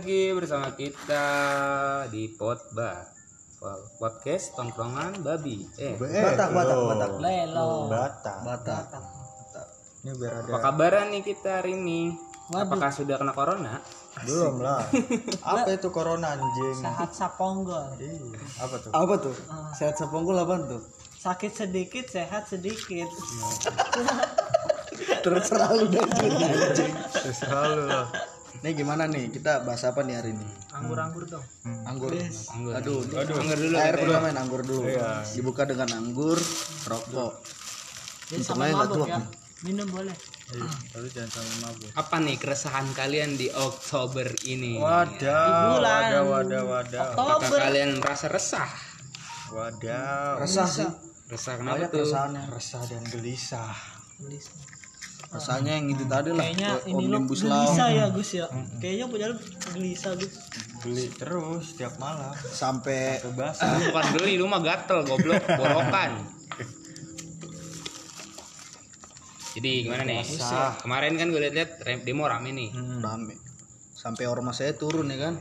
lagi bersama kita di Potba podcast tongkrongan babi. Eh, Batak, Batak, Batak. Lelo. Batak. Batak. Ini biar ada. apa kabaran nih kita hari ini? Apakah sudah kena corona? Belum lah. Apa itu corona anjing? Sehat saponggol. Apa tuh? apa tuh sehat sepongkul apa tuh Sakit sedikit, sehat sedikit. terserah lu deh Selalu lah. Nih gimana nih kita bahas apa nih hari ini Anggur-anggur dong. anggur Anggur. aduh Anggur dulu. air katanya. dulu main anggur dulu Iya. dibuka dengan anggur rokok Jadi sama mabuk ya. nih. Minum boleh. Iya. Tapi jangan sampai mabuk. Apa nih keresahan kalian di Oktober ini? Wadah. bulan. Wadah, wadah, wadah. Apakah Oktober. kalian merasa resah? Wadah. resah sih Resah kenapa banyak tuh? Resah dan gelisah. Rasanya yang itu tadi lah Kayaknya kayak ini lo gelisah ya Gus ya. Kayaknya punya lo gelisah Gus. Beli terus tiap malam. sampai Bebas. Lu bukan geli, lu mah gatel goblok, borokan. Jadi gimana nih? Kemarin kan gue liat-liat rem- demo rame nih. rame sampai ormas saya turun ya kan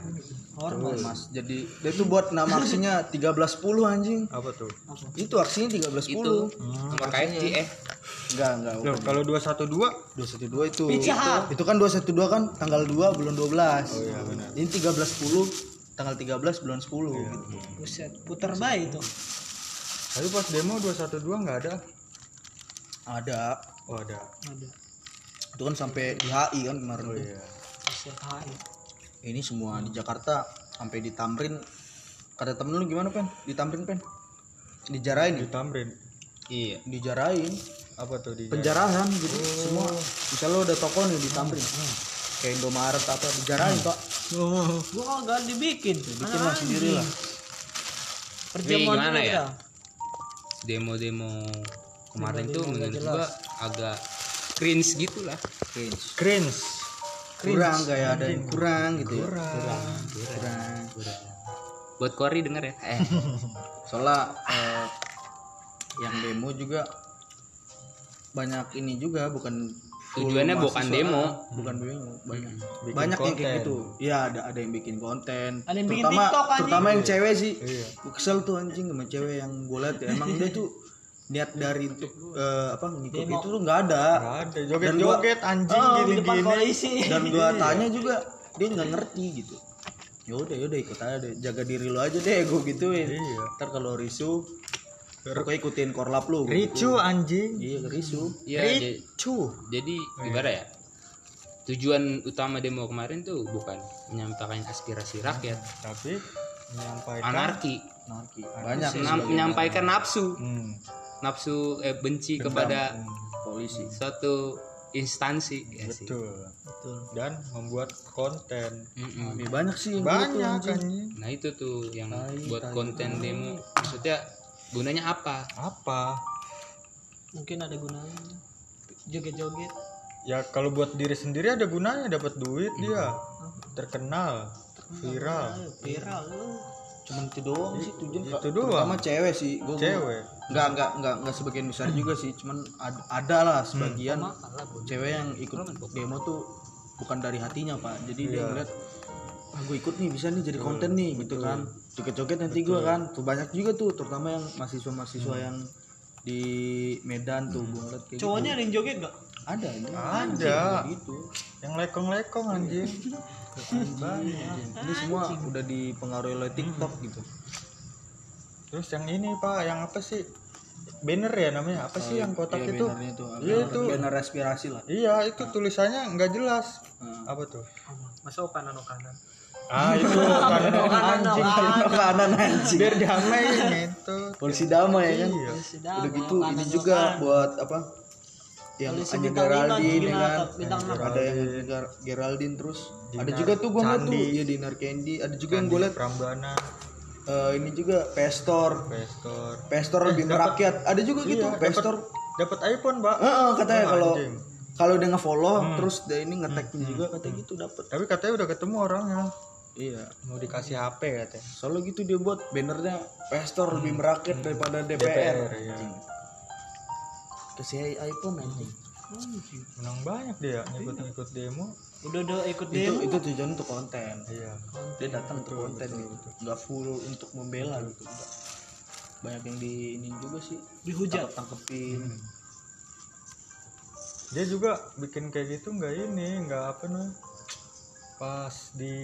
Ormas. jadi dia tuh buat nama aksinya 1310 anjing Apa tuh? itu aksinya 1310 Itu nomor KFC eh enggak enggak Loh, kalau 212 212 itu Pizza itu kan 212 kan tanggal 2 bulan 12 Oh iya benar. ini 1310 tanggal 13 bulan 10 gitu. Buset, putar bayi tuh. Tapi pas demo 212 nggak ada. ada Oh ada. Ada. itu kan sampai di HI kan kemarin Oh tuh. iya. Ini semua di Jakarta sampai di Tamrin. Kata temen lu gimana pen? Di Tamrin pen? Dijarain Di ya Tamrin. iya. dijarain. Apa tuh di penjarahan gitu semua. Misalnya lu ada toko nih di Tamrin. Kayak Indomaret apa dijarain pak. Gua kagak dibikin. bikin lah sendiri lah Perjamuan gimana ya? Demo-demo kemarin tuh menurut gua agak cringe gitu lah. cringe. Cringe. Kurang kayak ada yang kurang gitu ya. Kurang. Kurang Buat Kori denger ya. Eh, soalnya eh, yang demo juga banyak ini juga bukan tujuannya bukan demo. bukan demo banyak. Bikin banyak yang kayak gitu. Ya ada ada yang bikin konten. Ada yang bikin terutama TikTok, anjing. terutama yang cewek sih. Iya. Gua kesel tuh anjing sama cewek yang gue liat ya. emang dia tuh niat dari untuk eh, apa ngikut itu tuh nggak ada Nggak ada. Dan gua- Joget-joget anjing Oh, Di gini-gini. depan polisi. dan gua tanya juga dia nggak ngerti gitu yaudah yaudah ikut aja deh jaga diri lo aja deh gue gituin Iya. ntar kalau risu pokoknya ikutin korlap lu Ricu anjing. Iya risu. Iya, jadi, Ricu. jadi gimana ya? Tujuan utama demo kemarin tuh bukan menyampaikan aspirasi rakyat, Tapi menyampaikan anarki, Anarki. Banyak menyampaikan nafsu, Hmm. Nafsu eh, benci kepada polisi. suatu instansi ya sih. Betul. Dan membuat konten. Mm-mm. Lebih banyak sih yang Banyak anjing. Nah itu tuh yang buat konten demo maksudnya gunanya apa? Apa? Mungkin ada gunanya. Joget-joget. Ya kalau buat diri sendiri ada gunanya dapat duit dia. Terkenal, viral. Viral. Cuman itu doang sih tujuan. Itu doang. Terutama cewek sih. Gua, gua- Cewek. Nggak nggak nggak nggak sebagian besar juga sih. Cuman ada, ada lah sebagian Bu. cewek yang ikut demo tuh bukan dari hatinya pak. Jadi dia Iya. ngeliat ah gue ikut nih bisa nih jadi konten nih gitu kan. Joget-joget nanti gue kan. Tuh banyak juga tuh terutama yang mahasiswa-mahasiswa yang di Medan tuh gue ngeliat kayak gitu. Cowoknya ada yang joget gak? ada ini Ada. gitu Yang lekong-lekong anjing. banyak ini semua udah dipengaruhi oleh TikTok gitu Terus yang ini Pak, yang apa sih? Banner ya namanya? Apa sih yang kotak Iya, itu? Iya, itu. banner respirasi lah Iya, itu tulisannya nggak jelas. Hmm. Apa tuh? Masa kanan kanan. Ah, itu kanan anjing. kanan anjing Biar damai gitu. polisi damai ya kan Iya. Sudah. udah gitu ini juga buat apa yang Polisi lima, Geraldine ya kan bintang ada yang Ger- Geraldine terus ada juga tuh gue ngeliat tuh ya Dinar Candy ada juga yang gue liat Prambana, eh, ini juga Pestor Pestor. Pestor lebih merakyat ada juga gitu Iya, Pestor Dapat iPhone, Pak. Heeh, katanya Wah, kalau anjing. kalau dia nge-follow terus dia ini nge-tagnya juga katanya gitu dapat Tapi katanya udah ketemu orangnya. iya Mau dikasih HP katanya. soalnya gitu dia buat bannernya Pestor lebih merakyat daripada DPR, DPR, iya. Kasih iPhone anjing Anjing. menang banyak dia ngikut-ngikut demo Udah udah ikut itu demo. itu tujuan untuk konten. Iya. Dia datang untuk konten gitu. nggak full untuk membela gitu Nggak. banyak yang di ini juga sih. Dihujat. tangkap tangkepin. Dia juga bikin kayak gitu nggak ini nggak apa nih pas di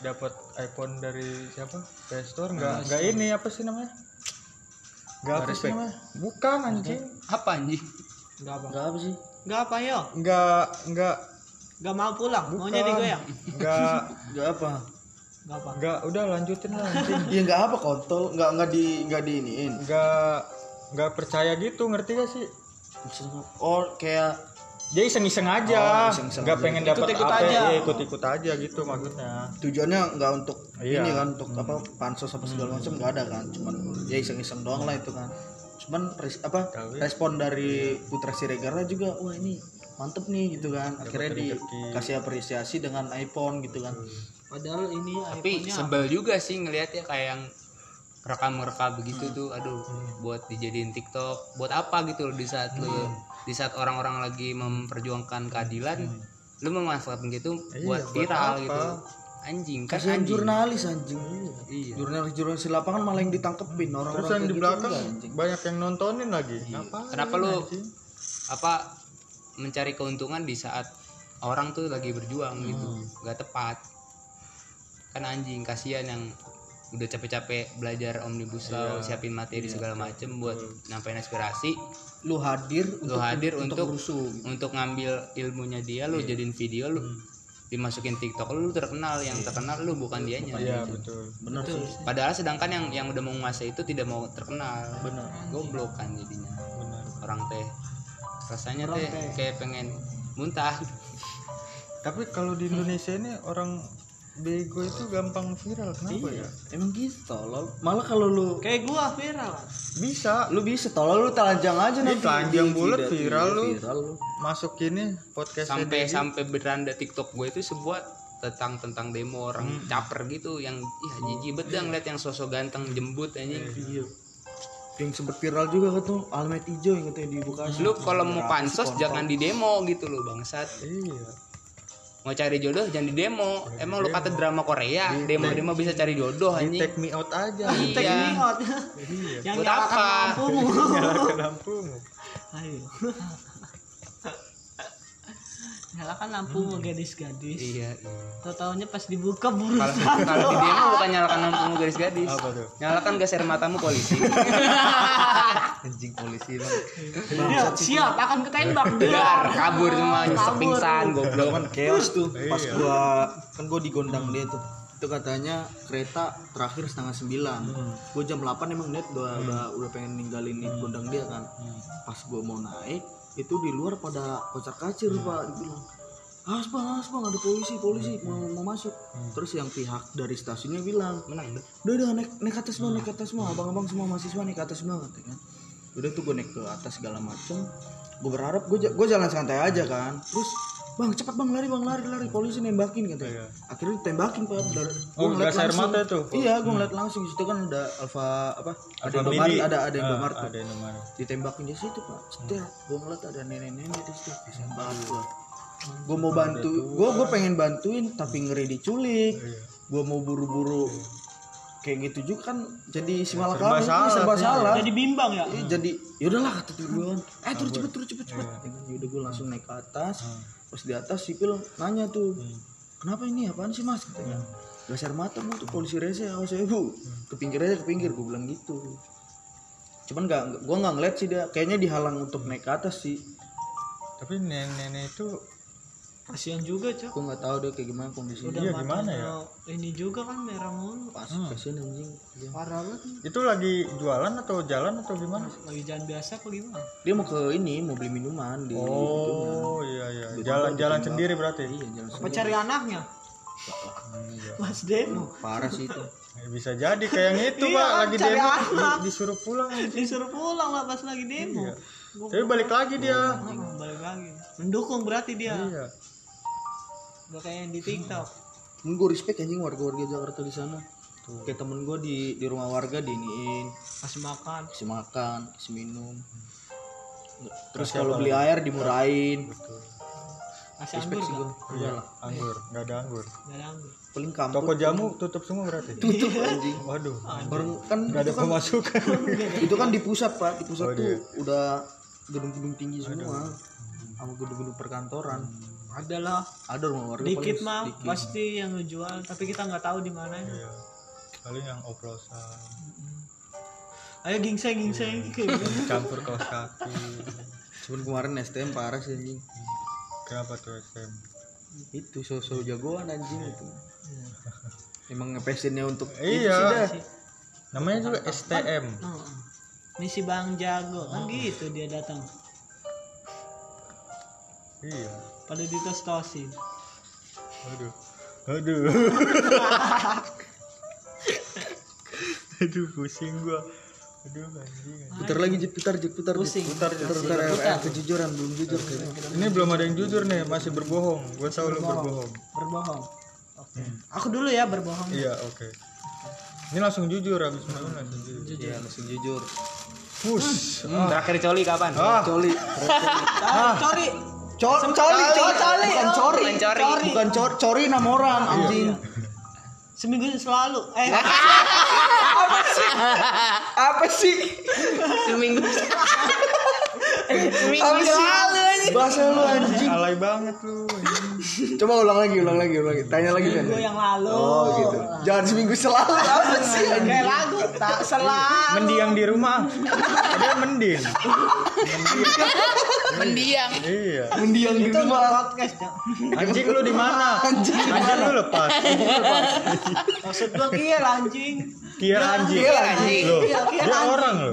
dapat iPhone dari siapa? Play Store nggak nggak ini apa sih namanya? Nggak apa sih namanya? Bukan anjing. Apa anjing? Enggak apa. nggak apa sih. Enggak apa yo. nggak nggak Enggak mau pulang. bukan. Maunya digoyang. nggak nggak apa. Enggak apa. nggak udah lanjutin lah anjing ya nggak apa kontol. Nggak nggak di nggak di iniin nggak nggak percaya gitu ngerti gak sih? Oh kayak dia iseng-iseng aja. Oh, iseng-iseng nggak aja. pengen dapat Ikut-ikut apa aja. ya ikut-ikut aja gitu maksudnya. Tujuannya nggak untuk Iya. ini kan untuk apa pansos apa segala macam nggak ada kan. Cuman ya iseng-iseng doang lah itu kan. Cuman apa Tapi- respon dari Putra Siregar juga wah ini mantep nih gitu kan. Akhirnya dikasih apresiasi dengan iPhone gitu kan. Padahal ini tapi sebel juga sih ngelihatnya kayak yang rekam-rekam begitu tuh aduh buat dijadiin TikTok buat apa gitu loh di saat lu di saat orang-orang lagi memperjuangkan keadilan lu memanfaatkan gitu Iya, buat buat viral apa? gitu. Anjing kan anjing. jurnalis anjing. Iya. Jurnalis jurnalis di lapangan malah yang ditangkepin orang-orang terus yang di gitu belakang anjing. banyak yang nontonin lagi. Ngapain, Kenapa lu- anjing? apa mencari keuntungan di saat orang tuh lagi berjuang gitu. Nggak tepat. Kan anjing kasihan yang udah capek-capek belajar omnibus law siapin materi segala macem buat nyampein aspirasi. Lu hadir lu hadir untuk rusuh untuk ngambil ilmunya dia lu jadiin video lu dimasukin TikTok lu, terkenal yang terkenal lu bukan dianya. iya betul. Bener sih. padahal sedangkan yang yang udah mau menguasai itu tidak mau terkenal. Bener goblok kan jadinya. Benar. Orang teh rasanya teh kayak pengen muntah. Tapi kalau di Indonesia ini orang bego itu gampang viral kenapa ya? Emang gitu tolol. Malah kalau lu kayak gua viral. bisa. Lu bisa tolol. Lu telanjang aja nanti. telanjang Di- bulat di- viral lu. viral lu. Masuk ini podcast sampai sampai beranda TikTok gue itu sebuah tentang tentang demo orang caper gitu yang ya jijik banget dah ngeliat yang sosok ganteng jembut anjing. Iya yang sempet viral juga kan tuh almet hijau yang katanya di Bekasi. Lu kalau mau pansos jangan di demo gitu loh bangsat. Iya. Mau cari jodoh jangan di demo. Emang lu kata drama Korea demo demo bisa cari jodoh di anjing. take me out aja. Take iya me out. iya. Yang Buat nyalakan apa? lampumu. nyalakan lampumu. Ayo. Nyalakan lampumu gadis-gadis. iya iya. Tahu taunya pas dibuka buru. kalau kalau di demo bukan nyalakan lampumu gadis-gadis. Apa tuh? Nyalakan gas air matamu polisi. Anjing polisi lah Dia siap akan ketembak biar kabur semua nyesek pingsan goblok. Kan chaos tuh. Pas Iya. gua kan gua digondang dia tuh. Itu katanya kereta terakhir setengah sembilan. Gua jam 8 emang net udah udah udah pengen ninggalin nih gondang dia kan. Pas gua mau naik itu di luar pada kocar kacir pak dibilang. Awas bang, awas bang, ada polisi, polisi mau, mau masuk. Terus yang pihak dari stasiunnya bilang, menang udah udah naik naik atas semua naik ke atas semua abang-abang semua mahasiswa naik atas semua katanya udah tuh gue naik ke atas segala macem. Gue berharap gue gue jalan santai aja kan. Terus bang cepat bang lari bang lari lari. Polisi nembakin katanya. Akhirnya ditembakin pak. Dari Oh, gua ngeliat langsung. mata tuh? iya gue ngeliat langsung. Di situ kan ada alfa apa? Ada Indomaret ada ada Ah, Indomaret tuh. ada Indomaret ditembakin di situ pak. Setel gue ngeliat ada nenek-nenek di situ. Kasihan banget gue gue mau bantu gue gue pengen bantuin tapi ngeri diculik. Iya. gue mau buru-buru. Kayak gitu juga kan jadi si Serba malakama salah, serba iya. salah. Jadi bimbang ya. Iya, jadi yaudahlah kata tujuan eh turun cepet turun cepet cepet. Ya udah gue langsung naik ke atas pas di atas sipil nanya tuh kenapa ini? Apaan sih mas? Katanya. Gas air mata bu tuh polisi rese awas ya bu. Ke pinggir aja ke pinggir gue bilang gitu. Cuman nggak gue nggak ngeliat sih dia. Kayaknya dihalang untuk naik ke atas sih. Tapi nenek-nenek itu Kasihan juga, Cok. gue nggak tahu deh kayak gimana kondisinya Udah Iya, matanya gimana ya? Ini juga kan merah mulu. pas kasihan anjing Dia- Parah banget. itu lagi jualan atau jalan atau gimana Lagi jalan biasa apa gimana? dia mau ke ini mau beli minuman di oh iya iya jalan-jalan sendiri berarti iya jalan Apa cari anaknya? Mas Demo. parah sih itu Eh, bisa jadi kayak yang itu Iya, pak lagi cari demo anak. di- disuruh pulang Disuruh pulang lah pas lagi demo. Iya. tapi balik lagi dia balik lagi. Mendukung berarti dia. iya Gak kayak yang di TikTok. Temen gue respect anjing warga-warga Jakarta di sana. Kayak temen gue di di rumah warga diiniin, Kasih makan. kasih makan, kasih minum. terus kalau beli air dimurahin. Betul. Masih respect anggur sih gue iya anggur. Nggak ada anggur. Gak ada anggur. paling kampung. Toko jamu tutup semua berarti? Tutup anjing. Waduh. Baru kan nggak ada itu kan, pemasukan. Itu kan di pusat pak. Di pusat Oh, tuh iya. udah gedung-gedung tinggi semua. Sama gedung-gedung perkantoran Ada lah. ada rumah warga Dikit mah pasti yang ngejual, tapi kita nggak tahu di mana. iya. Paling yang oplosan. Ayo gingseng gingseng. campur kaos kaki. Cuman kemarin STM parah sih anjing. Kenapa tuh SM itu sosok jagoan anjing itu. Emang ngepesinnya untuk Iya. itu sih dah. namanya juga STM Heeh. Misi Bang Jago. Kan gitu dia datang. iya Pada ditos-tosin. aduh. Aduh. Aduh pusing gua. Aduh anjing putar lagi Jit, putar Jit, putar. Pusing. putar putar, putar, eh, kejujuran belum jujur. Kayaknya ini belum ada yang jujur nih masih berbohong. Gua tahu lu berbohong. Berbohong. Oke. Aku dulu ya berbohong. iya oke. Ini langsung jujur abis main langsung jujur. Iya langsung jujur. Push. Hmm, terakhir coli kapan? Ah. Coli. Ah, cori. Cor coli. coli coli. bukan cori. Bukan cori. bukan cor cori nama orang anjing. Seminggu selalu. Eh, apa sih? Seminggu seminggu. Apa sih? selalu aja bahasa lu anjing. Alay banget lu anjing. coba ulang lagi ulang lagi ulang lagi. Tanya lagi kan seminggu yang lalu. oh gitu. Jangan seminggu selalu. Apa sih? Anjing. Kayak lagu tak selalu. mendiang di rumah. Ada mending mendiang iya mendiang di Itu podcast. Anjing lu di mana anjing lu lepas anjing lu lepas Maksud gua kiel anjing. kia anjing Kia anjing. Kia, kia dia anjing. orang lo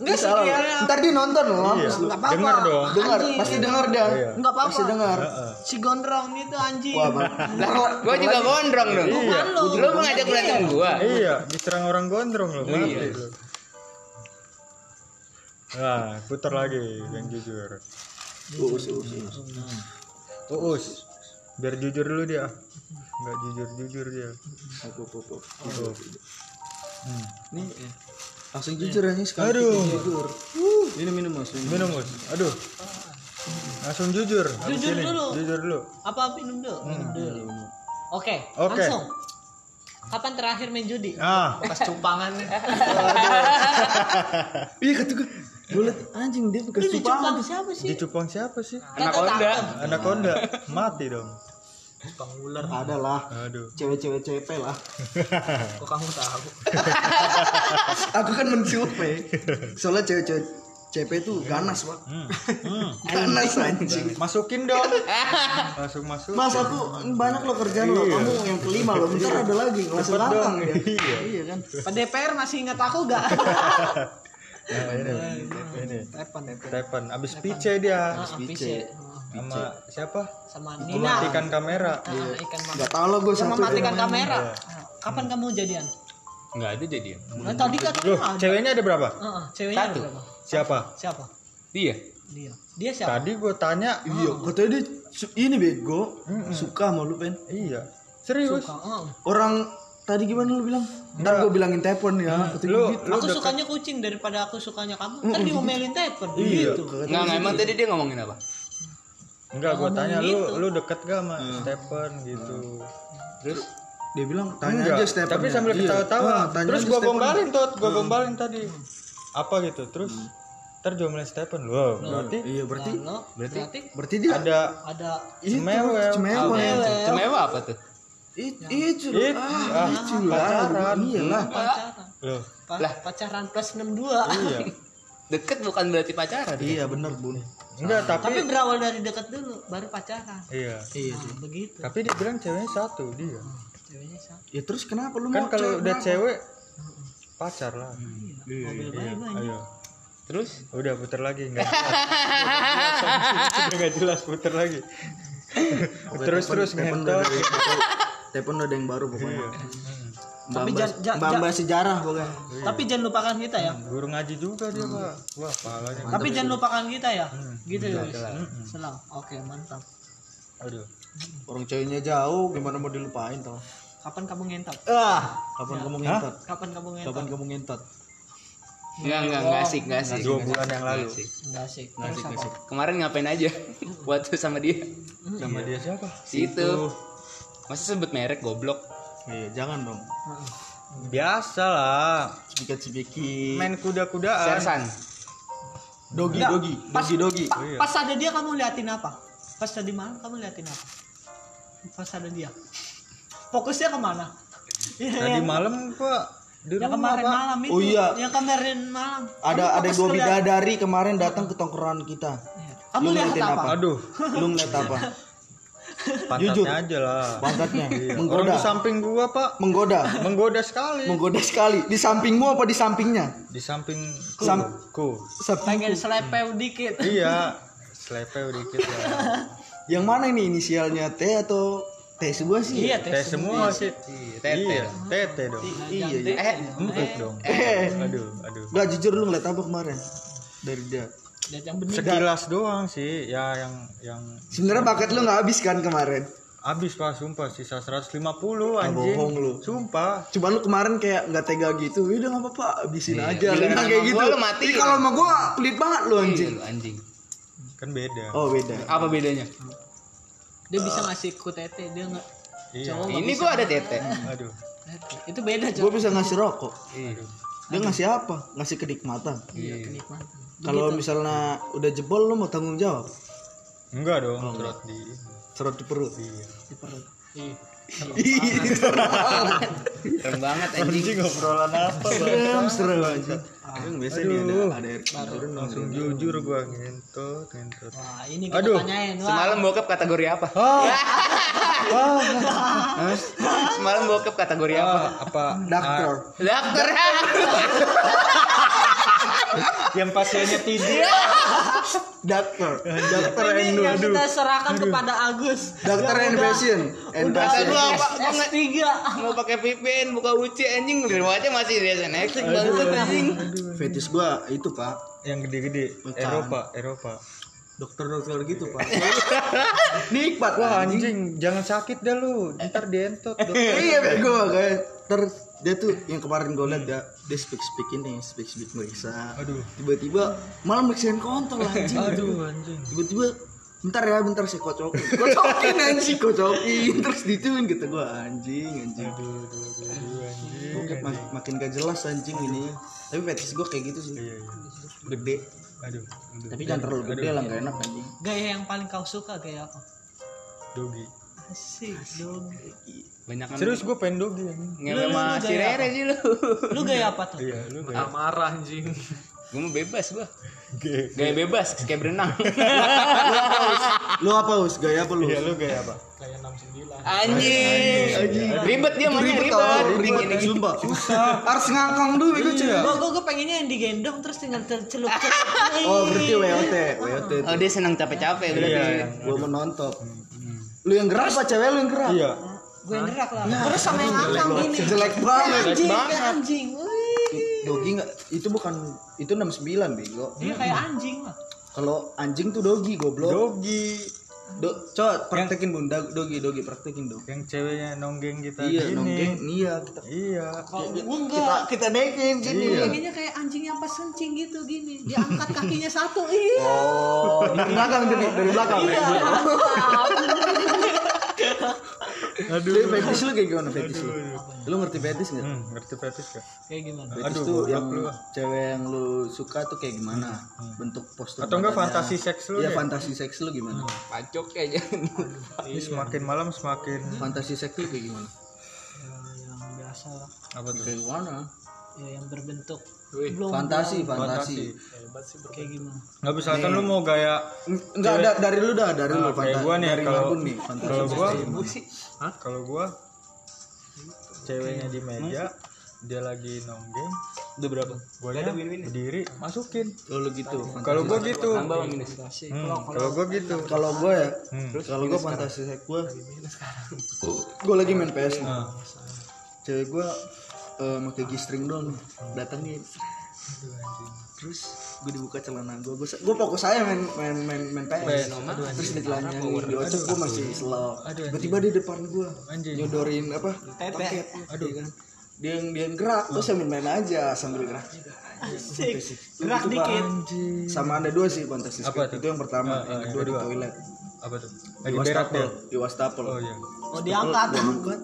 Enggak sih. Ntar dia nonton loh, iya mampus lu. Enggak apa-apa. dengar dong Dengar, Anjing. pasti dengar dia. Iya. Enggak apa-apa. Pasti dengar. Si gondrong itu anjing. Gua juga gondrong dong Iya. lu mengajak berantem gua iya diserang orang gondrong lo mati Iya. lu nah putar lagi yang jujur Uus, uus, uus. uus biar jujur dulu dia nggak jujur jujur dia op, op, op. Tuh. Hmm. Nih, langsung jujur aja sekarang. Aduh. kita Jujur. Minum minum mas. Minum. minum us aduh langsung jujur Jujur ini. dulu. jujur dulu Apa minum dulu? Minum dulu. Oke, Oke. langsung. Kapan terakhir main judi? ah Bekas cupangan. Iya kata gue. Gue liat anjing dia bekas Itu cupang cupang. siapa sih? di cupang siapa sih anak onda anak konda mati dong Cupang ular. Ada lah. aduh Cewek-cewek CP lah. Kok kamu tahu? Aku kan mensurvey. Soalnya cewek-cewek CP itu ganas pak. hmm. Hmm. Ganas anjing. masukin dong masuk masuk Mas aku banyak lo kerjaan lo. Iya. Kamu yang kelima lo. Bentar ada lagi. Langsung datang dia. Iya. Iya kan. Pak DPR masih ingat aku gak? Tepan, tepan. Stephen abis pice dia Ah, Pice. sama siapa Sama Nina. mematikan kamera Ah, mati. Gak tau lah gue Sama satu. matikan kamera. Kapan kamu jadian? nggak ada jadian Nah, tadi katanya loh ada. ceweknya ada berapa Heeh, ceweknya ada Satu. berapa? siapa Siapa? dia Dia. Dia siapa? tadi gue tanya Iya. Katanya dia ini bego. Suka sama lu pen. iya serius Suka. Heeh. Orang tadi gimana lu bilang? Ntar gue bilangin telepon ya. Lu gitu. lu Aku deket- sukanya kucing daripada aku sukanya kamu. Ntar diomelin telepon. Iya. Gitu. nggak nggak emang tadi dia ngomongin apa enggak gue tanya lu gitu. lu deket gak sama Stephen gitu terus Dia bilang tanya enggak aja Stephen. tapi ya. sambil Iya. ketawa-tawa Ah, terus gue gombalin tot gue gombalin tadi apa gitu terus ntar diomelin Stephen wow berarti Iya berarti Lalu, berarti, berarti dia ada ada itu Semewel. Semewel. cemewa apa tuh It, itu It, ah, ah, itu pacaran. lah iyalah. Pacaran. loh. Pa- Lah. pacaran plus 62. iya. Deket bukan berarti pacaran iya bener bun. Enggak Tapi tapi berawal dari dekat dulu, baru pacaran. iya. Iya. Nah, sih begitu. tapi dia bilang ceweknya satu dia. Ceweknya sama. ya terus kenapa lu kan mau kalau udah berapa? cewek pacar lah. Mobil iya. bayi banyak. ayo. Terus? Udah putar lagi nggak jelas Udah nggak jelas putar lagi. Terus terus ngentot telepon udah ada yang baru pokoknya mbak Tapi mbak jan- jan- mbak mbak sejarah pokoknya Tapi jangan lupakan kita ya. guru ngaji juga dia pak wah pahalanya Tapi jangan lupakan kita ya. Hmm. Gitu ya. Wis. Selang. Oke, mantap. aduh orang ceweknya jauh gimana mau dilupain tau Kapan kamu ngentot? ah kapan kamu ngentot Kapan kamu ngentot? kapan kamu ngentot Enggak, enggak, enggak asik, enggak asik. dua bulan yang lalu Nggak asik. Enggak asik. Asik. Kemarin ngapain aja? Waktu sama dia. sama dia siapa Situ. Masa sebut merek goblok? Iya, jangan dong. biasa lah Cipika-cipiki. main kuda-kudaan Sersan. Dogi, Nggak, dogi, pas- dogi, dogi. Pa- iya. Pas ada dia kamu liatin apa? Pas tadi malam kamu liatin apa? Pas ada dia. Fokusnya ke mana? Iya, tadi yang- malam gua di yang rumah kemarin Pak. malam itu. Oh, iya. Yang kemarin malam. Ada Kamu ada dua bidadari kemarin datang ke tongkrongan kita. Iya. Kamu Lu lihat apa? apa? aduh Lu ngeliat apa? pantatnya Jujur. aja lah Pantatnya Iya. orang menggoda. di samping gua pak Menggoda. menggoda sekali Menggoda sekali. Di sampingmu apa di sampingnya? di samping Sam- ku Pengen selepeu dikit. iya selepeu dikit lah Yang mana ini inisialnya T atau T sebuah sih? Iya, teh semua sih Iya, tete. iya tete dong Iya, iya. Eh, empuk dong Eh, aduh aduh Gak jujur lu ngeliat apa kemarin? Dari dia. Lihat yang bening. sekilas doang sih ya yang yang Sebenarnya paket lu nggak habis kan kemarin? habis pak sumpah sisa 150 Ah, anjing bohong lu. sumpah Cuma lu kemarin kayak nggak tega gitu. Udah nggak apa-apa, habisin Iya, aja. Lu kayak gua gitu. lu mati. Ih, kalau sama gua pelit banget lu Iya, anjing. lu anjing. kan beda Oh beda. Apa bedanya? Dia bisa ngasih ku tete, dia enggak iya cowok nggak Ini gua ada tete. aduh. Itu beda, Gua Cok. bisa ngasih rokok. Iya. Dia ngasih apa? Ngasih kenikmatan. Iya, kenikmatan. Kalau misalnya udah jebol lu mau tanggung jawab. enggak dong serot di Serot di perut. iya Di perut. Iya. Keren banget anjing. ngobrolan apa Serem, serem anjing. Aduh, biasa nih ada ada air turun langsung jujur gua ngentot ngentot Wah, ini kita Aduh. tanyain. Semalam bokep kategori apa? Semalam bokep kategori apa? ah, apa Dokter. Dokter. yang pasiennya tidur Dokter. Dokter ini Endo. yang kita serahkan kepada Agus. Dokter and fashion. And Udah fashion. Kata gua apa? Gua nggak- S3. Mau pakai VPN buka UC anjing di rumah aja masih di Netflix banget anjing. Fetish gua itu, Pak. yang gede-gede. Eropa Eropa Dokter-dokter gitu, Pak. Nikmat wah anjing. anjing jangan sakit dah lu ntar dientot dok iya bego kayak terus dia tuh yang kemarin gue liat ya dia speak speak ini speak speak merisa aduh. Tiba-tiba malah meriksain kontol anjing. Aduh anjing. Tiba-tiba bentar ya bentar saya kocokin kocokin anjing kocokin terus dituin gitu gue anjing anjing. Aduh aduh aduh, aduh anjing. Mak- makin gak jelas anjing ini. Tapi fetish gue kayak gitu sih. Iya iya. Gede. Aduh tapi jangan terlalu gede lah gak enak anjing. Gaya yang paling kau suka gaya apa? dogi. Asik dong. Banyak kan serius gue pengen dogi anjing ngewe sama si Rere sih lu. Lu gaya apa tuh? iya lu kayak marah anjing. Gue mau bebas gua. Ge- Gaya bebas kayak berenang. lu apa us? Gaya apa lu iya lu kayak apa? Kayak 69 Anjing. Ribet dia maunya ribet ribet. sumpah. Harus ngangkang dulu itu cuy. Gue gue pengennya yang digendong terus tinggal celup celup. oh berarti WOT WOT Oh dia senang capek-capek iya berarti. gue menonton lu yang gerak apa cewek? Lu yang gerak iya Gue yang gerak lah. Terus sama yang ngangkang gini. jelek banget Anjing, kayak anjing. Dogi nggak itu bukan itu 69 bego Dia kayak anjing lah. kalau anjing tuh dogi goblok dogi Do, coba praktekin bunda dogi dogi praktekin dong yang ceweknya nonggeng kita iya gini. nonggeng iya kita iya Kalau kita enggak. kita naikin sini Pengennya kayak anjing yang pas kencing gitu gini. Diangkat kakinya satu. Iya. oh dari belakang dari dari belakang Iya. aduh Lu fetish lu kayak gimana fetish lu lu ngerti fetish nggak hmm, ngerti fetis gak Kayak gimana? fetish Aduh, tuh yang lu. cewek yang lu suka tuh kayak gimana bentuk postur atau enggak badannya. fantasi seks lu Iya ya fantasi seks lu gimana? Pacok aja. Ini semakin malam semakin Fantasi seks lu kayak gimana? Ya, yang biasa lah. apa tuh Kayak gimana? Ya, yang berbentuk. Wih, Belum. Fantasi, fantasi. Fantasi. kayak gimana? nggak misalkan lu mau gaya Enggak ada dari lu dah, dari lu Nah, kayak fantasi. gua nih dari kalau nih, fantasi. kalau gua sih. kalau gua ceweknya di meja dia lagi nonggeng Udah berapa? gua berdiri. Masukin. Kalau lu gitu. kalau gua gitu. Hmm, kalau gua gitu. Kalau gua ya, hmm. kalau gua fantasi gua gua lagi main PS nih. Nah, Cewek gua eh pakai G-string doang nih. Datangin. Terus gue dibuka celana gua, gua, gua fokus saya main main main main PS. Terus ditelanjangin di ocok gua masih slow. Tiba-tiba di depan gua Anjing. nyodorin apa? Paket. Aduh. Iya kan. dia yang dia yang gerak terus sambil main aja sambil gerak Asik. Gerak dikit. sama ada dua sih Apa tuh? itu yang pertama Ah, yang ah, kedua yang di kedua. toilet apa tuh di lagi berak wastafel di wastafel oh iya Oh diangkat. Gua angkat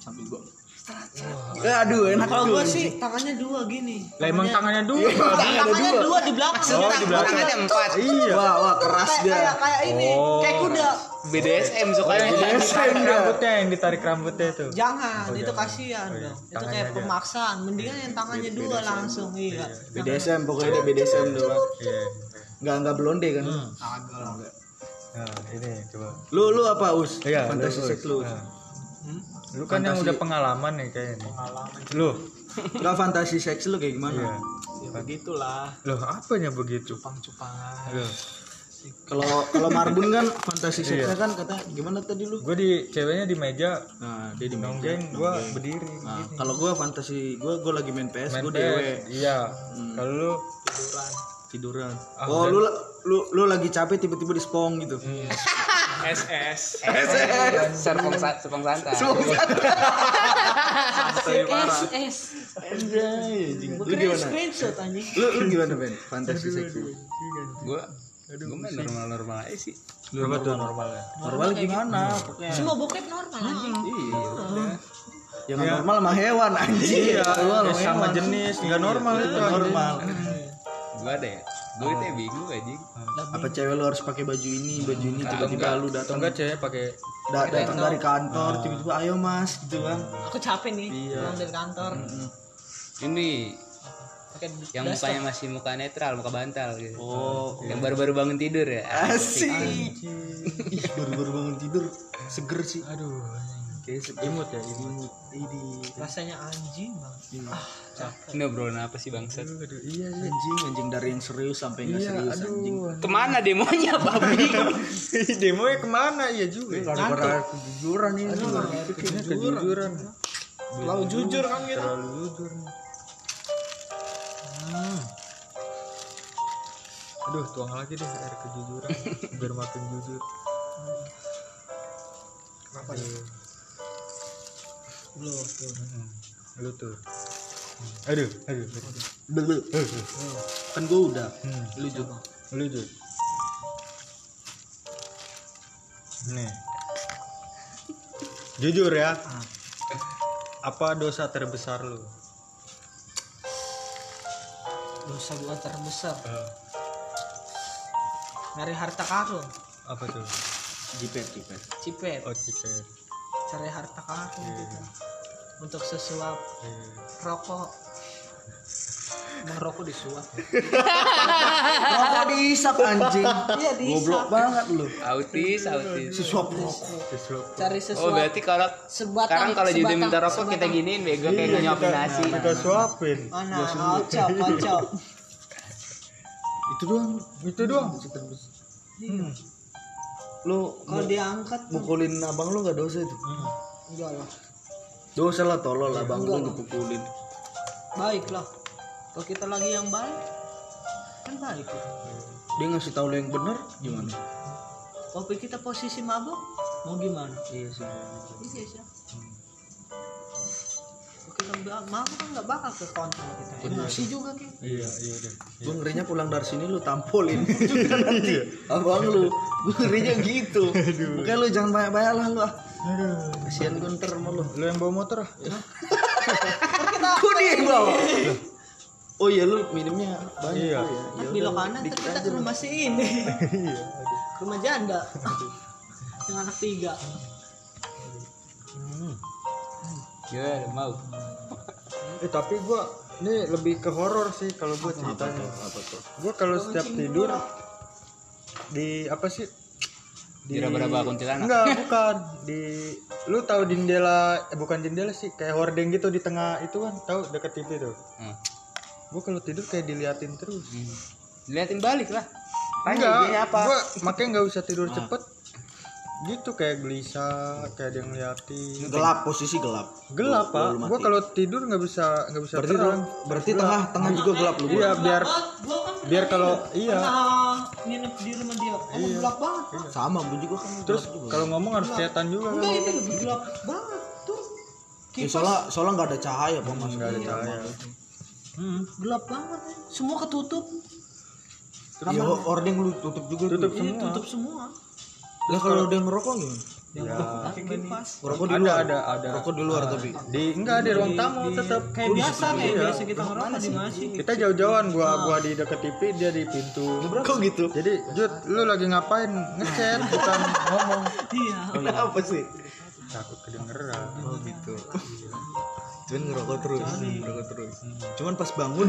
sambil gua Eh, aduh enak Kalau gua sih tangannya dua gini. lah emang tangannya dua Tangannya dua di belakang. Oh, di belakang. tangannya empat iya wah wah keras dia kayak kayak ini, Oh. kayak kuda. BDSM sukanya ditarik rambutnya yang ditarik rambutnya itu Jangan, Oh, itu jangan. kasihan Oh, iya. dong. Itu Tangannya kayak aja. pemaksaan. Mendingan yang tangannya dua langsung, iya. BDSM pokoknya dia BDSM doang iya nggak nggak blonde kan Agak lah. nah ini coba lu lu apa us Iya, fantasi seks lu Nah. Lu kan yang Fantasi. udah pengalaman nih kayaknya. Lu, nggak fantasi seks lu kayak gimana iya. Ya begitulah. Loh, apanya begitu? Cupang-cupangan. Loh, kalau kalau Marbun kan fantasi Iya. seksnya kan kata gimana tadi lu gue di ceweknya di meja nah dia di meja. nonggeng, gua berdiri. Nah, kalau gua fantasi gua gua lagi main PS, PS. dewe Iya. Kalau lu tiduran. Ah, oh, lu lu lu lagi capek tiba-tiba di spong gitu. SS. serpong sa- serpong santai SS. Gua Lu gimana? screenshot anjing. Lu lu gimana, Ben? Fantasi seks lu. gue gue main normal normal aja sih Coba tuh normalnya. Normal gimana? Pokoknya. Semua bokep normal anjing. Iya, udah. Yang nggak normal sama hewan anjing. Iya, Normal ya sama jenis, nggak normal Iya, itu. normal. gue ada ya gue itu ya bingung anjing. Apa cewek lu harus pakai baju ini, baju ini tiba-tiba lu datang? Enggak cewek pakai da- datang dari kantor tiba-tiba ayo Mas gitu kan. Aku capek nih Iya. pulang dari kantor. ini Pakai yang mukanya masih muka netral muka bantal gitu. Oh, yang baru-baru bangun tidur ya. Asik. Ih, baru-baru bangun tidur seger sih. aduh Kayak imut ya imut Ini rasanya anjing banget. Ah, capek. ini obrolan apa sih bangsat aduh iya iya anjing anjing dari yang serius sampai nggak iya serius anjing. aduh ke mana demonya babi demonya ke mana iya juga Gara-gara kejujuran ini. ini kejujuran Terlalu jujur kan gitu. terlalu jujur. Hmm. aduh tuang lagi deh air kejujuran biar makin jujur Kenapa ya? Belum tuh. Hmm. aduh aduh, aduh. Belu. Kan gue udah. Hmm. Lu juga. lu jujur nih jujur ya apa dosa terbesar lu Dosa gua terbesar. Eh, Nyari harta karun. apa tuh Jipet, jipet. Cipet. oh cipet Cari harta karun gitu. Untuk sesuap Eh, rokok. Emang rokok disuap. Rokok diisap anjing. Iya Goblok banget lu. autis autis Sesuap rokok. sesuap Cari oh sesuap. berarti kalau sebatang. sekarang kalau jadi minta rokok kita sebatang. giniin bego kayak nyuapin nasi kita suapin Mana? Kocok, kocok. Itu doang. itu doang terbesar. hmm. Lu Kalau diangkat mukulin abang lu gak dosa itu? enggak lah. Dosa lah tolol abang lu dipukulin. Baik lah. Kalau kita lagi yang baik kan baik. Dia ngasih tahu lu yang benar gimana? Kalau kita posisi mabuk mau gimana? Iya sih. Iya sih. Kalau kita mabuk kan nggak bakal ke kontrol kita. Emosi juga kan. iya iya deh Gue ngerinya pulang dari sini lu tampolin juga nanti. Abang lu. Gue ngerinya gitu. Makanya lu jangan banyak-banyak lah lu ah. Aduh Kasihan gue ntar sama lu. yang bawa motor ah Kok dia yang bawa? Oh iya lu minumnya banyak Iya. ya. Kan Ya belok kanan dikit kita ke rumah si ini. iya rumah janda. Yang anak tiga. hmm. ya mau eh tapi gua ini lebih ke horor sih kalau gua ceritanya Apa tuh? gua kalau setiap tidur di apa sih di raba-raba kuntilanak? Enggak bukan. Di lu tahu jendela eh, bukan jendela sih kayak hordeng gitu di tengah itu kan tahu deket TV tuh? Hmm. gua kalau tidur kayak diliatin terus. Hmm. liatin balik lah. Enggak IG-nya apa? gua makanya nggak usah tidur cepet gitu kayak gelisah kayak yang ngeliatin Gelap posisi gelap. gelap pak gua kalau tidur nggak bisa nggak bisa Berarti terang berarti tengah tengah juga gelap lu. iya biar kan biar kalau iya nginep di rumah dia. Oh, gelap banget. Pak. Sama gue juga kan terus gelap kalau ngomong harus kelihatan juga kan Enggak ini lebih gelap banget tuh. Ya, soalnya soalnya nggak ada cahaya pak masuk nggak ada ke cahaya. Hmm, gelap banget. Semua ketutup. Ya ordeng lu tutup juga tutup. Iya, semua tutup semua. Lah kalau ada yang ngerokok gimana? Ya. Ngerokok di ada luar. ada ada Rokok di luar tapi. di enggak di ruang tamu tetap Kayak biasa kayak biasa kita ngerokok di masjid. kita jauh-jauhan gua gua di dekat TV dia di pintu Kok gitu? jadi Jud lu lagi ngapain ngechat bukan ngomong Iya. Kenapa sih? takut kedengeran Oh gitu. Cuman ngerokok terus, ngerokok terus. Cuman pas bangun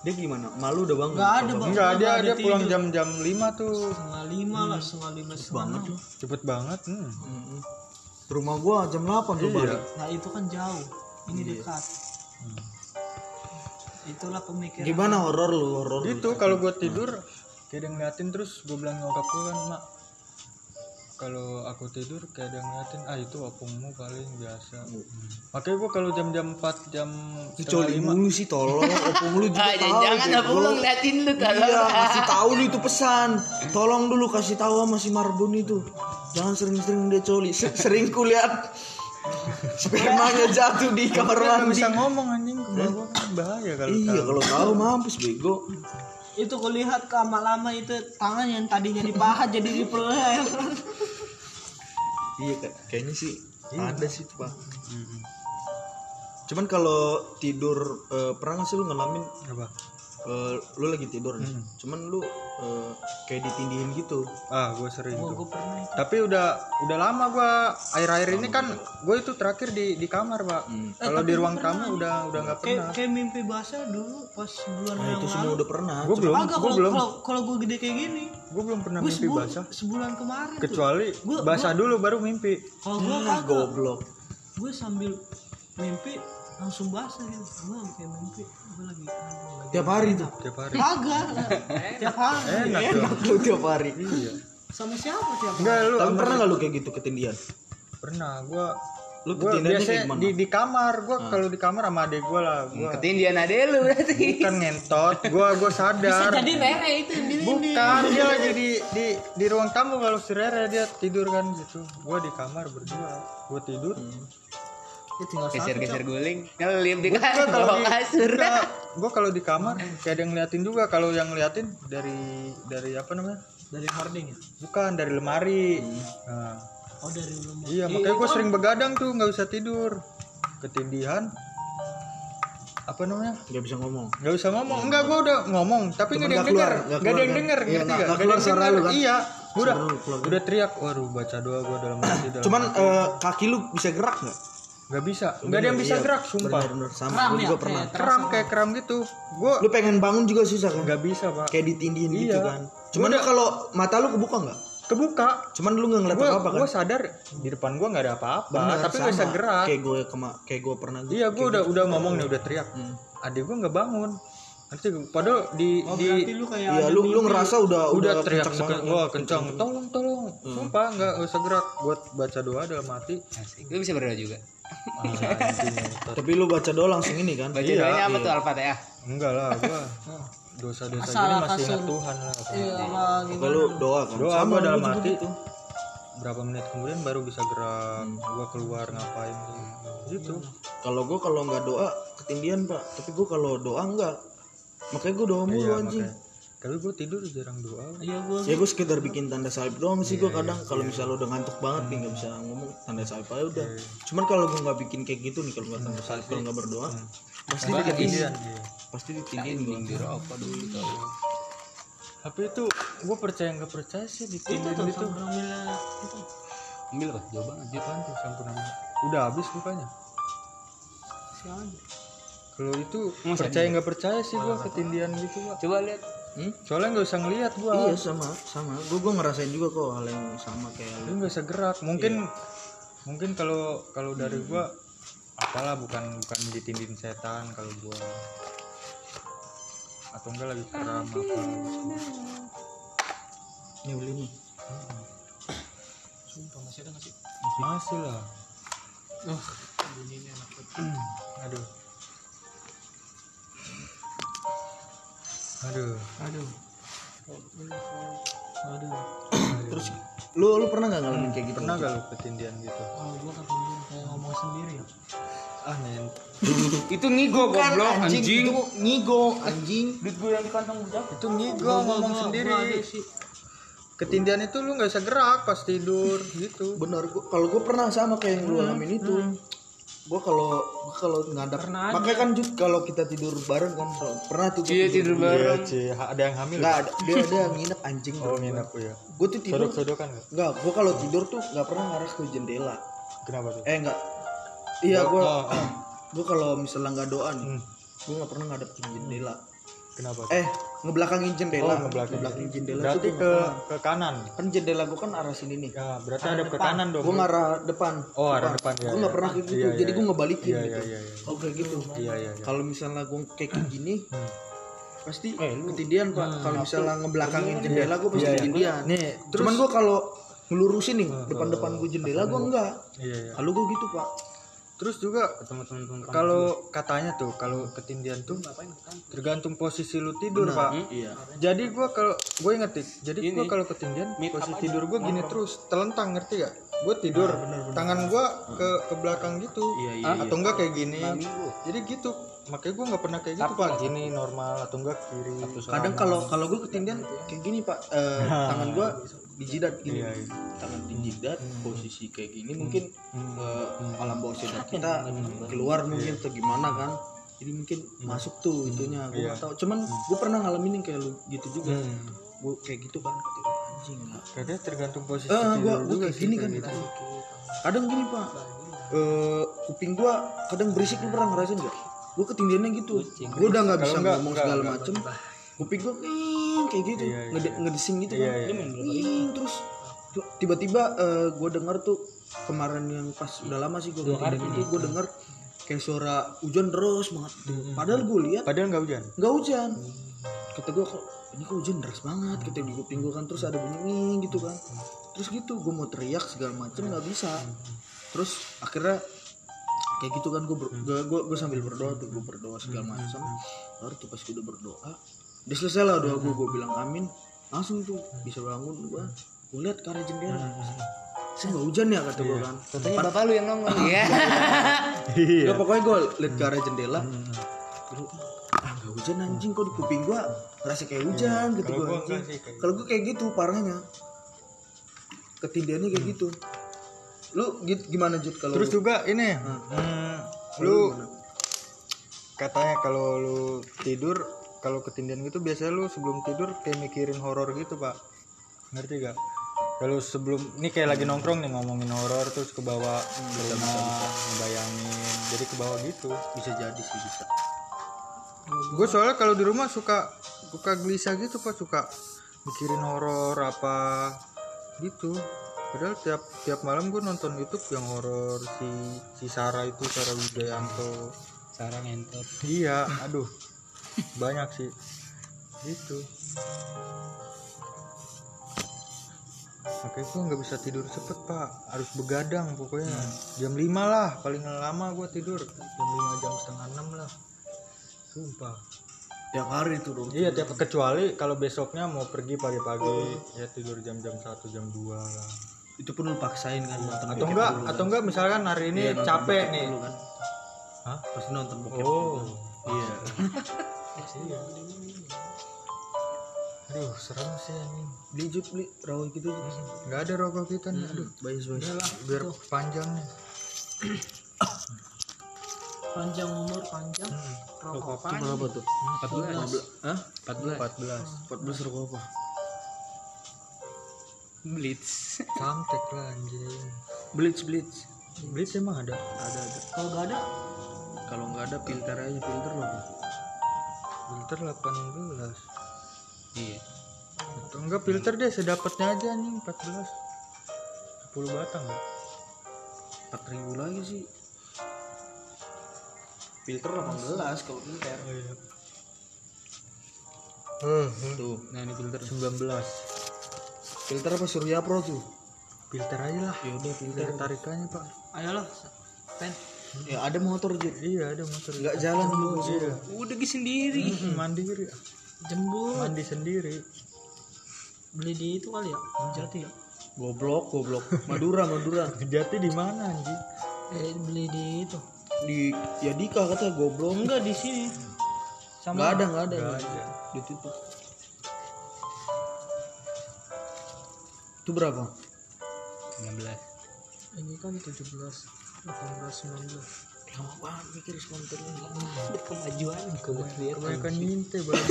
dia gimana? Malu udah bangun. Enggak ada, Bang. enggak dia Nggak ada dia pulang tidur. jam-jam 5 tuh setengah lima lah, setengah lima setengah enam. cepet banget hmm. Mm-mm. Rumah gua jam 8 tuh balik. Nah itu kan jauh, ini dekat. Itulah pemikiran. Gimana horor lu? Horor. lu? gitu kalau gua tidur kayak ada yang ngeliatin terus gua bilang nyokap gua kan mak kalau aku tidur kayak ada yang ngeliatin ah itu opungmu paling biasa makanya gua kalau jam-jam 4 jam coli lima mulu sih tolong opung lu juga Ah, tahu. jangan apa lu ngeliatin lu kalau Iya, kasih tahu lu itu pesan. Tolong dulu kasih tahu sama si Marbun itu. Jangan sering-sering dia coli. Se- Sering kulihat spermanya jatuh di kamar Nggak mandi. bisa ngomong anjing gua kan bahaya kalau Iya, kalau tahu mampus bego. Itu kulihat lama-lama itu tangan yang tadinya di paha jadi di leher. Iya, Kak. kayaknya sih ada sih tuh, Pak. Cuman kalau tidur eh, pernah nggak sih lu ngalamin apa eh, lu lagi tidur nih. Cuman lu eh, kayak ditindihin gitu. ah gua sering tuh Gue pernah itu. tapi udah udah lama gua air-air ini kan gue itu terakhir di di kamar pak kalau di ruang tamu udah udah nggak Kayak, pernah kayak mimpi basah dulu pas bulan Nah, yang itu semua lalu. udah pernah. gue belum Agak gue kalau belum kalau kalau gue gede kayak gini, gue belum pernah gue mimpi sebulan, basah sebulan kemarin tuh. kecuali Gua- basah dulu baru mimpi Kalau gue kagak, goblok. gue sambil mimpi langsung basah gitu. Gue kayak mimpi, gue lagi Tiap hari tuh. tiap hari. Kagak, tiap hari. enak Enak lu tiap hari. iya. Sama siapa tiap hari? enggak lu Tapi pernah nggak lu kayak gitu ketindihan? pernah gue Lu kayak biasanya di di kamar. Gue kalau di kamar sama adek gue lah gue ketindian ade lu berarti. Bukan ngentot. Gue gue sadar. Jadi rere itu yang di bukan dia lagi di di di ruang tamu kalau si Rere dia tidur kan gitu. Gue di kamar berdua. Gue tidur Ya, tinggal satu, geser-geser guling ngelip di kasur kalau di kasur. gue kalau di kamar kayak ada yang ngeliatin juga. Kalau yang ngeliatin dari dari apa namanya? Dari harding ya. bukan dari lemari. Nah, Oh dari rumah. iya makanya gue sering begadang tuh nggak bisa tidur. Ketindihan. Apa namanya? Gak bisa ngomong. nggak bisa ngomong. Enggak gue udah ngomong. Tapi nggak ada yang nggak keluar, denger. nggak nggak ada yang denger Iya, ngerti nggak- nggak nggak Nggak ada yang kan? iya gue udah udah teriak. Waduh baca doa gue dalam hati dalam Cuman eh, kaki lu bisa gerak nggak? Nggak bisa nggak ada yang bisa Iya, gerak sumpah Bener-bener sama. Kram Gua ya, juga pernah. kayak kram kayak kram gitu gue Lu pengen bangun juga susah kan? nggak bisa pak Kayak ditindihin gitu Iya. kan. Cuman lu kalau mata lu kebuka nggak? kebuka Cuman lu nggak ngeliat gue apa-apa kan? gue sadar di depan gue nggak ada apa-apa Bener, tapi nggak bisa gerak Kayak gue kema kayak gue pernah gitu. iya gue udah udah ngomong nih udah teriak Hmm. adik gue nggak bangun nanti padahal di Oh di lu kayak Iya, ada lu lu ngerasa udah udah teriak kenceng seke- banget. Hmm. wah kencang tolong tolong sumpah nggak usah gerak buat baca doa dalam hati Asik. lu bisa berdoa juga. Tapi lu baca doa langsung ini kan? baca Iya, doanya apa iya. tuh al-fatihah enggak lah gue dosa-dosa Asal gini masih ingat Tuhan lah Iya lah Kalau doa kan? doa Sama gue dalam gua hati gitu. berapa menit kemudian baru bisa gerak gue keluar ngapain gitu Kalau gue kalau nggak doa ketindihan pak. Tapi gue kalau doa enggak. Makanya gue doa mulu Iya, anjing. makanya. Tapi gue tidur jarang doa. Iya gue Ya gue sekedar bikin tanda salib doang sih Iya, gue kadang. Kalau misalnya udah ngantuk banget nih nggak bisa ngomong tanda salib aja udah. Iya, Cuman kalau gue nggak bikin kayak gitu nih kalau nggak tanda salib kalau nggak berdoa pasti ditindihin. iya. Pasti ditindihin gue. di rokok dulu tau tapi itu gue percaya nggak percaya sih itu ditindihin tuh itu. ambil itu. ambil apa jauh banget. Apaan tuh sampun namanya udah habis bukannya? Siapa? kalau itu Masa percaya nggak percaya sih gue ketindihan gitu pak. Coba lihat Hmm? soalnya nggak usah ngelihat gue Iya sama sama. Gue gue ngerasain juga kok hal yang sama kayak lu. lu nggak usah gerak mungkin mungkin kalau kalau dari gue apalah bukan bukan ditindin setan kalau gue atau enggak lagi kram apa Ini beli nih. Sumpah masih ada nggak sih? masih lah Oh, bunyinya enak banget. aduh aduh. Aduh. Aduh. Terus lu lu pernah nggak ngalamin kayak gitu? pernah gak lu ketindian gitu? Oh, gua ketinggian kayak ngomong sendiri ya. ah nen itu ngigo Bukan, goblok anjing, itu ngigo anjing. Duit gue yang di kantong bujang itu ngigo ngomong sendiri. ketindihan itu lu nggak bisa gerak pas tidur gitu. Bener gua kalau gue pernah sama kayak yang lu alamin itu gue kalau gua kalau ngadap makanya kan Jud, kalau kita tidur bareng kan pernah tuh iya tidur bareng. iya Ci. Ha- ada yang hamil nggak ada dia ada yang nginep anjing. Oh nginep ya gue tuh tidur sodok sodokan nggak? Nggak gue kalau tidur tuh nggak pernah ngarah ke jendela. Kenapa tuh? Eh nggak. Iya gue oh, oh. gue kalau misalnya nggak doa nih Hmm. gue nggak pernah ngadep ke jendela kenapa eh ngebelakangin jendela. Oh, ngebelakangin. ngebelakangin jendela berarti tuh ke ke kanan. Kan jendela gue kan arah sini nih. Ya berarti ada ke kanan dong. Gue ngarah depan. Oh arah depan. ya gue nggak pernah kayak gitu Iya, iya, jadi gue iya. ngebalikin iya gitu. iya iya iya. Oh kayak gitu. Iya iya iya. kalau misalnya gue kayak gini Hmm. pasti ketindian pak. Kalau misalnya ngebelakangin jendela gue pasti Iya, iya. ketindian nih cuman gue kalau ngelurusin nih depan-depan gue jendela gue enggak iya iya. Kalau gue gitu pak terus juga teman-teman kalau katanya tuh kalau ketindian tuh tergantung posisi lu tidur pak. Iya. Jadi gua kalau gue inget Tik. jadi gua kalau ketindian posisi tidur gua gini terus telentang ngerti gak gue tidur tangan gua ke ke belakang gitu. Iya, iya, atau enggak kayak gini. Jadi gitu. Makanya gua nggak pernah kayak gitu pak. Gini normal atau enggak kiri. Kadang kalau kalau gue ketindian kayak gini pak. Eh, tangan gue di jidat gini. Iya, iya. tangan di jidat posisi kayak gini mungkin eh, alam bawah sadar kita keluar mungkin atau gimana kan. Jadi mungkin masuk tuh itunya. Gue nggak tahu. Cuman gue pernah ngalamin yang kayak lu gitu juga. Gue kayak gitu kan. Anjing lah Karena tergantung posisi eh tidur gue gue juga kayak gini kan. gitu. kadang gini pak. Eh kuping gue kadang berisik lu pernah ngerasain gak gue ketindiannya gitu. Gue udah nggak bisa ngomong segala enggak. macem kuping gue kayak gitu Iya, iya. ngede- ngedesing gitu Iya, kan. iya. Ing, terus tuh, tiba-tiba gue dengar tuh kemarin yang pas udah lama sih gue ketindian itu gue dengar kayak suara hujan deras banget. Tuh. padahal gue lihat padahal nggak hujan? nggak hujan. Kata gue kok ini kok hujan deras banget? Kata di kuping gue kan terus ada bunyi gitu kan. Terus gitu gue mau teriak segala macem nggak bisa. Terus akhirnya kayak gitu kan gue gue gue sambil berdoa tuh gue berdoa segala macam baru tuh pas gue udah berdoa udah selesai lah doa gue gue bilang amin. Langsung tuh bisa bangun gue gue lihat ke arah jendela. Saya nggak hujan ya kata gue kan. Katanya bapak lu yang nongol ya iya Gak pokoknya gue liat ke arah jendela. Terus, ah gak hujan anjing kok di kuping gue Ngerasa kayak hujan gitu gue sih Kalau gue kayak gitu parahnya. Ketindiannya kayak gitu. Lu gimana Jud kalau terus juga ini hmm, lu katanya kalau lu tidur kalau ketindian gitu biasanya lu sebelum tidur kayak mikirin horor gitu pak. Ngerti gak kalau sebelum ini kayak lagi nongkrong nih ngomongin horor terus ke bawah bisa ngebayangin. Jadi ke bawah gitu. Bisa jadi sih bisa. Gue soalnya kalau di rumah suka suka gelisah gitu pak. Suka mikirin horor apa gitu. Padahal tiap tiap malam gue nonton YouTube yang horor si si Sarah itu Sarah Wijayanto. Sarang entot iya aduh banyak sih. Gitu. Makanya gue nggak bisa tidur cepet pak. Harus begadang pokoknya. Jam 5 lah paling lama gue tidur. Jam 5 jam setengah 6 lah. Sumpah. Tiap hari dong. Iya tiap kecuali kalau besoknya mau pergi pagi-pagi ya tidur jam-jam 1 jam 2 lah. Itu pun lu paksain kan nonton Atau enggak dulu atau enggak misalkan hari ini Iya, capek nih. dulu kan. Hah? Pasti nonton bokep Oh. dulu. Iya Aduh, serem sih ini. Beli Jud beli rawa gitu Jud Enggak ada rokok kita nih. Aduh, Bayar bayar biar panjang nih. panjang umur panjang. Rokok Itu berapa tuh? 14 Hah? 14 14 rokok apa? blitz. Samtek lah anjing. Blitz blitz. Blitz emang ada? Ada ada. Kalau gak ada? Kalau nggak ada filter aja. Filter loh Filter 18. iya Atau enggak filter deh sedapatnya aja nih 14. 10 batang ya. 4000 lagi sih filter 18 kalau filter Oh iya. Hmm, tuh nah ini filter 19. filter apa Surya Pro tuh Filter aja lah. ya udah filter tarikannya, Pak. ayolah pen ya ada motor Jud Iya, ada motor. nggak jalan dulu Iya. udah gi sendiri. Hmm, mandiri. jembut. Mandi sendiri. beli di itu kali ya? Jati ya? Goblok goblok. Madura Madura. Jati di mana anjing? eh beli di itu. Di ya Dika kata goblok. Enggak di sini. Nggak sama ada nggak ada. Nggak ada. ditutup itu berapa? 19 ini kan 17 18 19 lama banget mikir sponsornya kemajuan. Kebanyakan nyinte bang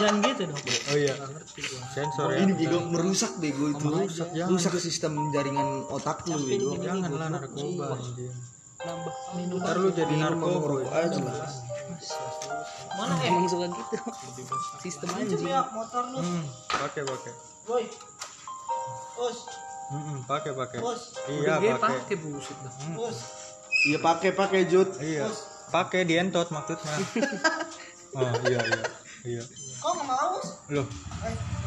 jangan gitu dong. Oh iya. Sensor ya. ini juga merusak bego itu. Merusak, jangan. rusak sistem jaringan otak lu bego. janganlah narkoba nambah minum ntar lu jadi narkoba. aja. Lah mana eh emang suka gitu. Sistem anjing. ya motor lu. Hmm pakai pakai. Boy. Us Hmm, pakai pakai. Iya pakai. pakai buset dah iya pakai pakai jut. Iya. Pakai dientot maksudnya. Oh iya iya iya. Kok nggak mau us loh.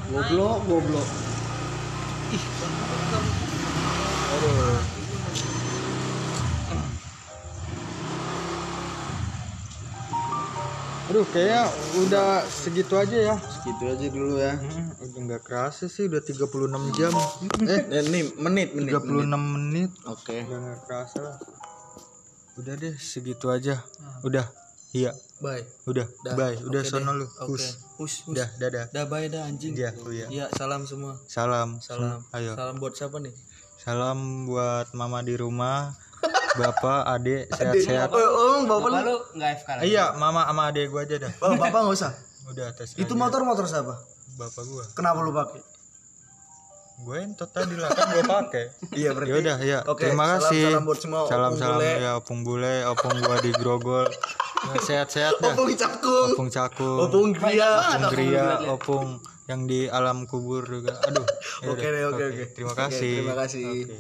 Goblok goblok. Aduh Aduh, kayaknya udah segitu aja ya. segitu aja dulu ya Hmm, udah nggak kerasa sih, udah 36 jam. Eh, eh nih menit menit 36 menit. oke Udah nggak kerasa lah. Udah deh, segitu aja. Udah. Iya, bye udah. Bye. Udah Oke sono deh. lu. Oke. Us. Us, us. Udah, dadah. dah bye dah anjing Iya, oh iya. Iya, salam semua Salam. salam Ayo. salam buat siapa nih Salam buat mama di rumah, bapak, adik, sehat-sehat. oh, oh bapak lu Bapak lu nggak FK lagi Iya, mama sama adik gua aja dah. oh, bapak nggak usah Udah tes. itu motor motor siapa bapak gua. kenapa lu pakai Gue entot tadi lah kan gua pakai. iya berarti Yaudah, ya. Oke, Terima salam- kasih. salam buat semua Salam opung salam bule. ya opung bule, opung gua di grogol. Ya, sehat-sehat dah. opung cakung Opung cakung, opung gria opung gria, opung yang di alam kubur juga. Aduh. oke deh oke oke Terima kasih. terima kasih Oke.